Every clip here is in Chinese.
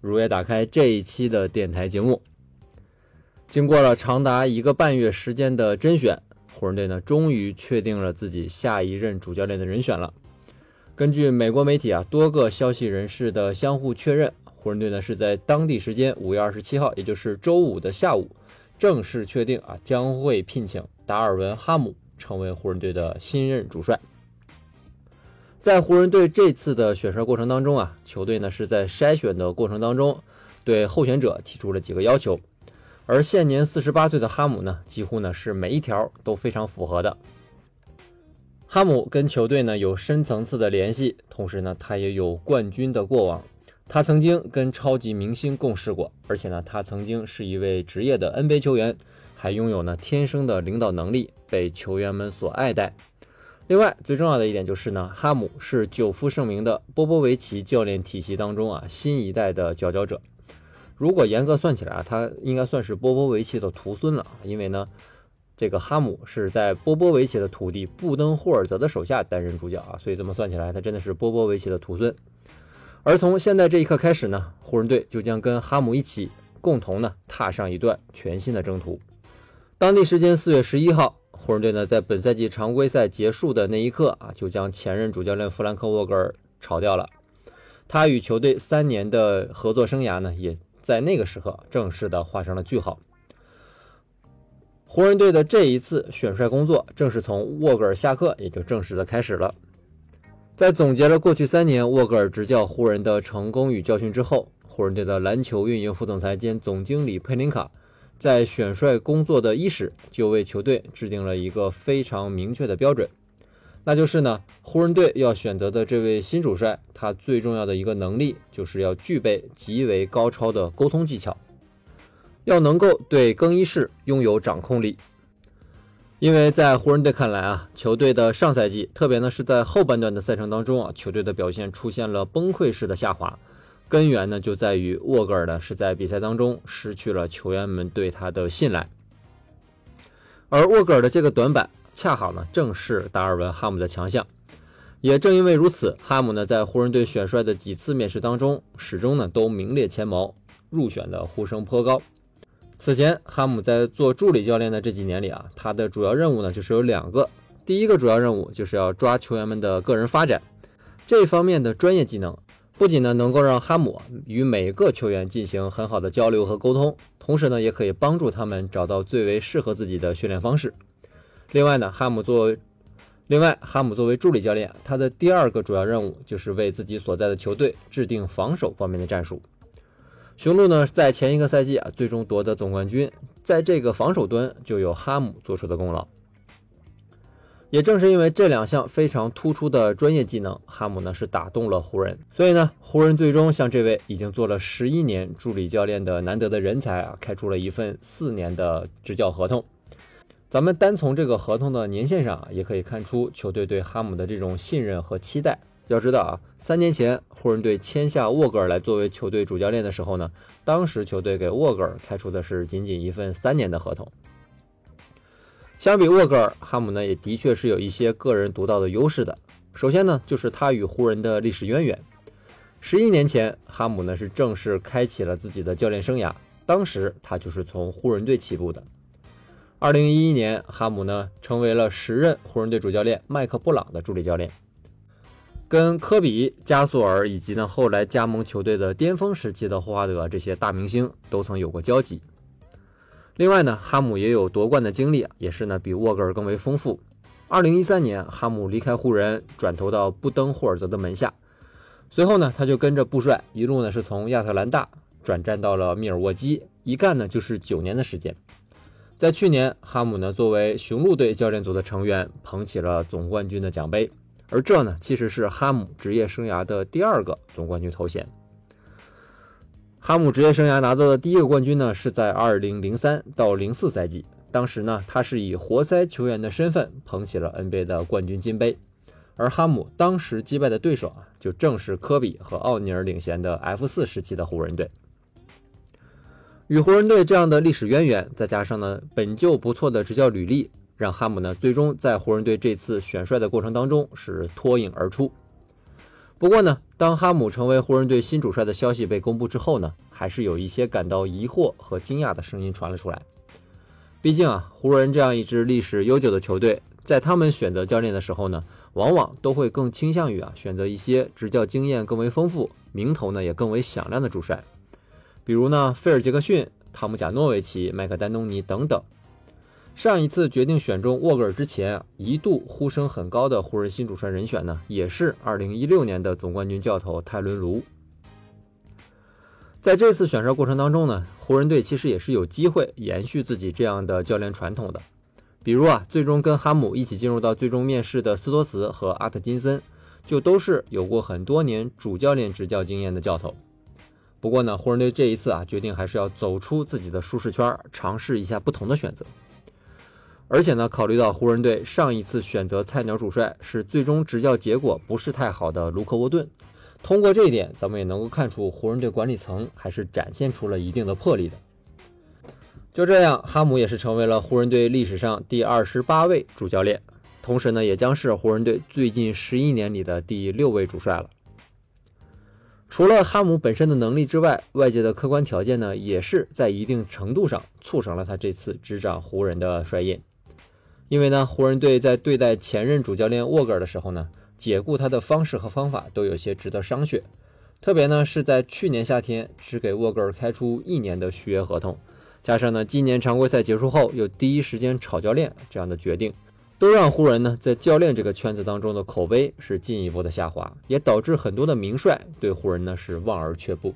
如约打开这一期的电台节目。经过了长达一个半月时间的甄选，湖人队呢终于确定了自己下一任主教练的人选了。根据美国媒体啊多个消息人士的相互确认，湖人队呢是在当地时间五月二十七号，也就是周五的下午，正式确定啊将会聘请达尔文·哈姆成为湖人队的新任主帅。在湖人队这次的选帅过程当中啊，球队呢是在筛选的过程当中，对候选者提出了几个要求，而现年四十八岁的哈姆呢，几乎呢是每一条都非常符合的。哈姆跟球队呢有深层次的联系，同时呢他也有冠军的过往，他曾经跟超级明星共事过，而且呢他曾经是一位职业的 NBA 球员，还拥有呢天生的领导能力，被球员们所爱戴。另外，最重要的一点就是呢，哈姆是久负盛名的波波维奇教练体系当中啊新一代的佼佼者。如果严格算起来啊，他应该算是波波维奇的徒孙了，因为呢，这个哈姆是在波波维奇的徒弟布登霍尔泽的手下担任主教啊，所以这么算起来，他真的是波波维奇的徒孙。而从现在这一刻开始呢，湖人队就将跟哈姆一起共同呢踏上一段全新的征途。当地时间四月十一号。湖人队呢，在本赛季常规赛结束的那一刻啊，就将前任主教练弗兰克·沃格尔炒掉了。他与球队三年的合作生涯呢，也在那个时刻正式的画上了句号。湖人队的这一次选帅工作，正是从沃格尔下课也就正式的开始了。在总结了过去三年沃格尔执教湖人的成功与教训之后，湖人队的篮球运营副总裁兼总经理佩林卡。在选帅工作的伊始，就为球队制定了一个非常明确的标准，那就是呢，湖人队要选择的这位新主帅，他最重要的一个能力，就是要具备极为高超的沟通技巧，要能够对更衣室拥有掌控力。因为在湖人队看来啊，球队的上赛季，特别呢是在后半段的赛程当中啊，球队的表现出现了崩溃式的下滑。根源呢，就在于沃格尔呢是在比赛当中失去了球员们对他的信赖，而沃格尔的这个短板，恰好呢正是达尔文·哈姆的强项。也正因为如此，哈姆呢在湖人队选帅的几次面试当中，始终呢都名列前茅，入选的呼声颇高。此前，哈姆在做助理教练的这几年里啊，他的主要任务呢就是有两个，第一个主要任务就是要抓球员们的个人发展，这方面的专业技能。不仅呢能够让哈姆与每个球员进行很好的交流和沟通，同时呢也可以帮助他们找到最为适合自己的训练方式。另外呢，哈姆作为另外哈姆作为助理教练，他的第二个主要任务就是为自己所在的球队制定防守方面的战术。雄鹿呢在前一个赛季啊最终夺得总冠军，在这个防守端就有哈姆做出的功劳。也正是因为这两项非常突出的专业技能，哈姆呢是打动了湖人，所以呢，湖人最终向这位已经做了十一年助理教练的难得的人才啊，开出了一份四年的执教合同。咱们单从这个合同的年限上啊，也可以看出球队对哈姆的这种信任和期待。要知道啊，三年前湖人队签下沃格尔来作为球队主教练的时候呢，当时球队给沃格尔开出的是仅仅一份三年的合同。相比沃格尔，哈姆呢也的确是有一些个人独到的优势的。首先呢，就是他与湖人的历史渊源。十一年前，哈姆呢是正式开启了自己的教练生涯，当时他就是从湖人队起步的。二零一一年，哈姆呢成为了时任湖人队主教练麦克布朗的助理教练，跟科比、加索尔以及呢后来加盟球队的巅峰时期的霍华德这些大明星都曾有过交集。另外呢，哈姆也有夺冠的经历，也是呢比沃格尔更为丰富。二零一三年，哈姆离开湖人，转投到布登霍尔泽的门下。随后呢，他就跟着布帅一路呢是从亚特兰大转战到了密尔沃基，一干呢就是九年的时间。在去年，哈姆呢作为雄鹿队教练组的成员，捧起了总冠军的奖杯，而这呢其实是哈姆职业生涯的第二个总冠军头衔。哈姆职业生涯拿到的第一个冠军呢，是在2003到04赛季，当时呢，他是以活塞球员的身份捧起了 NBA 的冠军金杯，而哈姆当时击败的对手啊，就正是科比和奥尼尔领衔的 F4 时期的湖人队。与湖人队这样的历史渊源，再加上呢本就不错的执教履历，让哈姆呢最终在湖人队这次选帅的过程当中是脱颖而出。不过呢，当哈姆成为湖人队新主帅的消息被公布之后呢，还是有一些感到疑惑和惊讶的声音传了出来。毕竟啊，湖人这样一支历史悠久的球队，在他们选择教练的时候呢，往往都会更倾向于啊选择一些执教经验更为丰富、名头呢也更为响亮的主帅，比如呢菲尔杰克逊、汤姆贾诺维奇、麦克丹东尼等等。上一次决定选中沃格尔之前，一度呼声很高的湖人新主帅人选呢，也是2016年的总冠军教头泰伦卢。在这次选帅过程当中呢，湖人队其实也是有机会延续自己这样的教练传统的。比如啊，最终跟哈姆一起进入到最终面试的斯托茨和阿特金森，就都是有过很多年主教练执教经验的教头。不过呢，湖人队这一次啊，决定还是要走出自己的舒适圈，尝试一下不同的选择。而且呢，考虑到湖人队上一次选择菜鸟主帅是最终执教结果不是太好的卢克沃顿，通过这一点，咱们也能够看出湖人队管理层还是展现出了一定的魄力的。就这样，哈姆也是成为了湖人队历史上第二十八位主教练，同时呢，也将是湖人队最近十一年里的第六位主帅了。除了哈姆本身的能力之外，外界的客观条件呢，也是在一定程度上促成了他这次执掌湖人的帅印。因为呢，湖人队在对待前任主教练沃格尔的时候呢，解雇他的方式和方法都有些值得商榷。特别呢是在去年夏天只给沃格尔开出一年的续约合同，加上呢今年常规赛结束后又第一时间炒教练这样的决定，都让湖人呢在教练这个圈子当中的口碑是进一步的下滑，也导致很多的名帅对湖人呢是望而却步。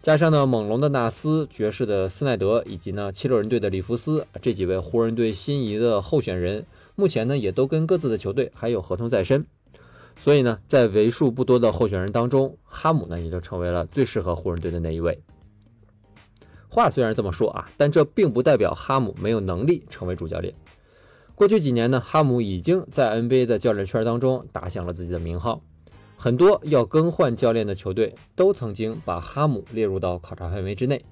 加上呢，猛龙的纳斯、爵士的斯奈德，以及呢七六人队的里弗斯这几位湖人队心仪的候选人，目前呢也都跟各自的球队还有合同在身，所以呢，在为数不多的候选人当中，哈姆呢也就成为了最适合湖人队的那一位。话虽然这么说啊，但这并不代表哈姆没有能力成为主教练。过去几年呢，哈姆已经在 NBA 的教练圈当中打响了自己的名号。很多要更换教练的球队都曾经把哈姆列入到考察范围之内。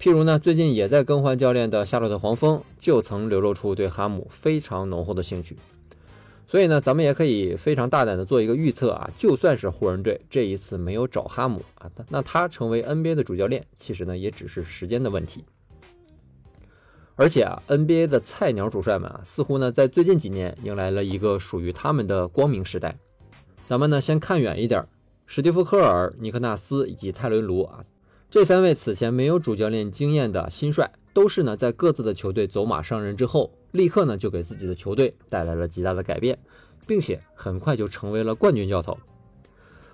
譬如呢，最近也在更换教练的夏洛特黄蜂就曾流露出对哈姆非常浓厚的兴趣。所以呢，咱们也可以非常大胆的做一个预测啊，就算是湖人队这一次没有找哈姆啊，那他成为 NBA 的主教练，其实呢也只是时间的问题。而且啊，NBA 的菜鸟主帅们啊，似乎呢在最近几年迎来了一个属于他们的光明时代。咱们呢先看远一点，史蒂夫·科尔、尼克纳斯以及泰伦·卢啊，这三位此前没有主教练经验的新帅，都是呢在各自的球队走马上任之后，立刻呢就给自己的球队带来了极大的改变，并且很快就成为了冠军教头。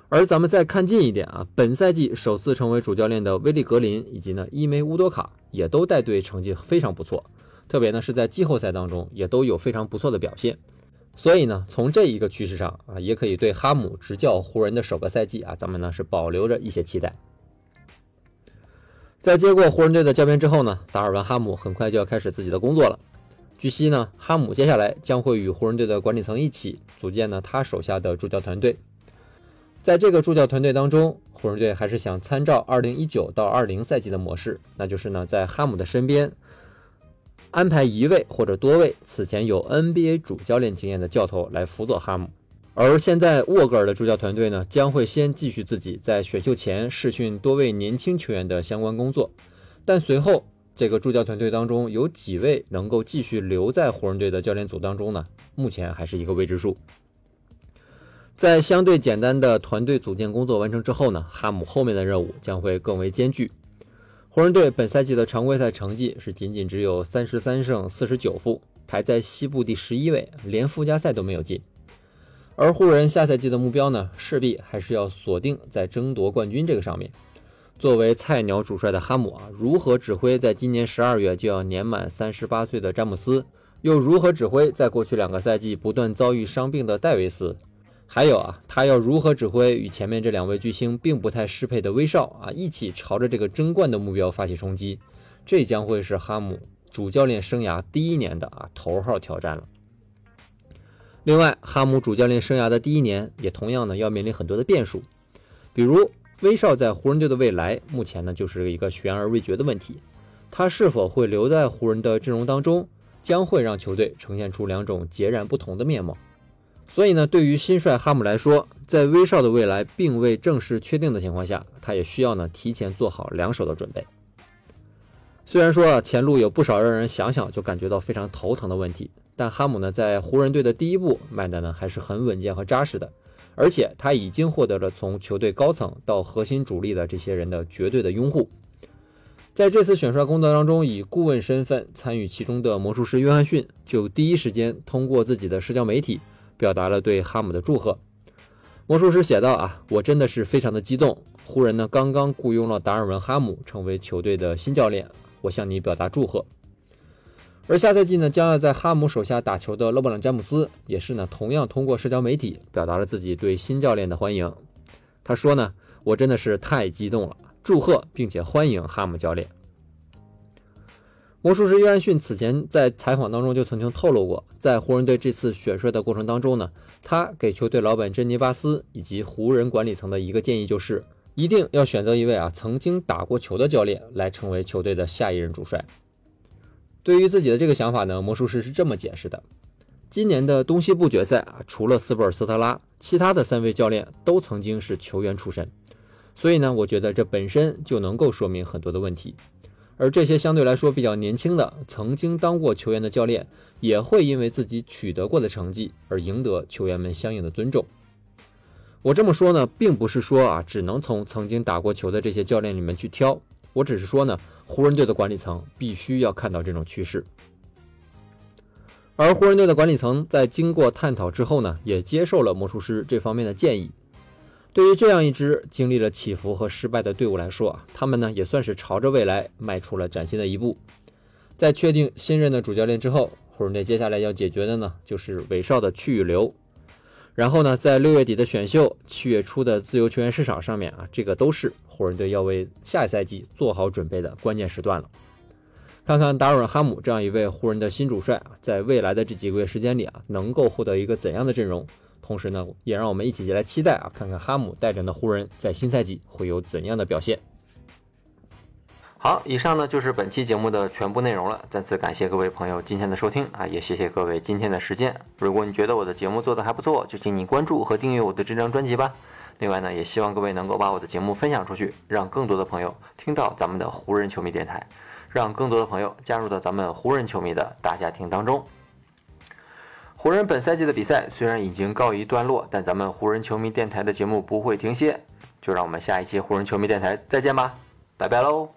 而咱们再看近一点啊，本赛季首次成为主教练的威利·格林以及呢伊梅·乌多卡，也都带队成绩非常不错，特别呢是在季后赛当中也都有非常不错的表现。所以呢，从这一个趋势上啊，也可以对哈姆执教湖人的首个赛季啊，咱们呢是保留着一些期待。在接过湖人队的教鞭之后呢，达尔文·哈姆很快就要开始自己的工作了。据悉呢，哈姆接下来将会与湖人队的管理层一起组建呢他手下的助教团队。在这个助教团队当中，湖人队还是想参照2019到20赛季的模式，那就是呢在哈姆的身边。安排一位或者多位此前有 NBA 主教练经验的教头来辅佐哈姆，而现在沃格尔的助教团队呢，将会先继续自己在选秀前试训多位年轻球员的相关工作，但随后这个助教团队当中有几位能够继续留在湖人队的教练组当中呢？目前还是一个未知数。在相对简单的团队组建工作完成之后呢，哈姆后面的任务将会更为艰巨。湖人队本赛季的常规赛成绩是仅仅只有三十三胜四十九负，排在西部第十一位，连附加赛都没有进。而湖人下赛季的目标呢，势必还是要锁定在争夺冠军这个上面。作为菜鸟主帅的哈姆啊，如何指挥在今年十二月就要年满三十八岁的詹姆斯，又如何指挥在过去两个赛季不断遭遇伤病的戴维斯？还有啊，他要如何指挥与前面这两位巨星并不太适配的威少啊，一起朝着这个争冠的目标发起冲击？这将会是哈姆主教练生涯第一年的啊头号挑战了。另外，哈姆主教练生涯的第一年也同样呢要面临很多的变数，比如威少在湖人队的未来，目前呢就是一个悬而未决的问题。他是否会留在湖人的阵容当中，将会让球队呈现出两种截然不同的面貌。所以呢，对于新帅哈姆来说，在威少的未来并未正式确定的情况下，他也需要呢提前做好两手的准备。虽然说啊，前路有不少让人想想就感觉到非常头疼的问题，但哈姆呢在湖人队的第一步迈的呢还是很稳健和扎实的，而且他已经获得了从球队高层到核心主力的这些人的绝对的拥护。在这次选帅工作当中，以顾问身份参与其中的魔术师约翰逊就第一时间通过自己的社交媒体表达了对哈姆的祝贺。魔术师写道：“啊，我真的是非常的激动。湖人呢刚刚雇佣了达尔文·哈姆成为球队的新教练，我向你表达祝贺。”而下赛季呢将要在哈姆手下打球的勒布朗·詹姆斯也是呢同样通过社交媒体表达了自己对新教练的欢迎。他说呢：“我真的是太激动了。”祝贺并且欢迎哈姆教练。魔术师约翰逊此前在采访当中就曾经透露过，在湖人队这次选帅的过程当中呢，他给球队老板珍妮巴斯以及湖人管理层的一个建议就是，一定要选择一位啊曾经打过球的教练来成为球队的下一任主帅。对于自己的这个想法呢，魔术师是这么解释的：今年的东西部决赛啊，除了斯波尔斯特拉，其他的三位教练都曾经是球员出身。所以呢，我觉得这本身就能够说明很多的问题，而这些相对来说比较年轻的、曾经当过球员的教练，也会因为自己取得过的成绩而赢得球员们相应的尊重。我这么说呢，并不是说啊，只能从曾经打过球的这些教练里面去挑，我只是说呢，湖人队的管理层必须要看到这种趋势，而湖人队的管理层在经过探讨之后呢，也接受了魔术师这方面的建议。对于这样一支经历了起伏和失败的队伍来说啊，他们呢也算是朝着未来迈出了崭新的一步。在确定新任的主教练之后，湖人队接下来要解决的呢就是韦少的去与留。然后呢，在六月底的选秀、七月初的自由球员市场上面啊，这个都是湖人队要为下一赛季做好准备的关键时段了。看看达尔文·哈姆这样一位湖人的新主帅啊，在未来的这几个月时间里啊，能够获得一个怎样的阵容？同时呢，也让我们一起来期待啊，看看哈姆带领的湖人在新赛季会有怎样的表现。好，以上呢就是本期节目的全部内容了。再次感谢各位朋友今天的收听啊，也谢谢各位今天的时间。如果你觉得我的节目做得还不错，就请你关注和订阅我的这张专辑吧。另外呢，也希望各位能够把我的节目分享出去，让更多的朋友听到咱们的湖人球迷电台，让更多的朋友加入到咱们湖人球迷的大家庭当中。湖人本赛季的比赛虽然已经告一段落，但咱们湖人球迷电台的节目不会停歇，就让我们下一期湖人球迷电台再见吧，拜拜喽。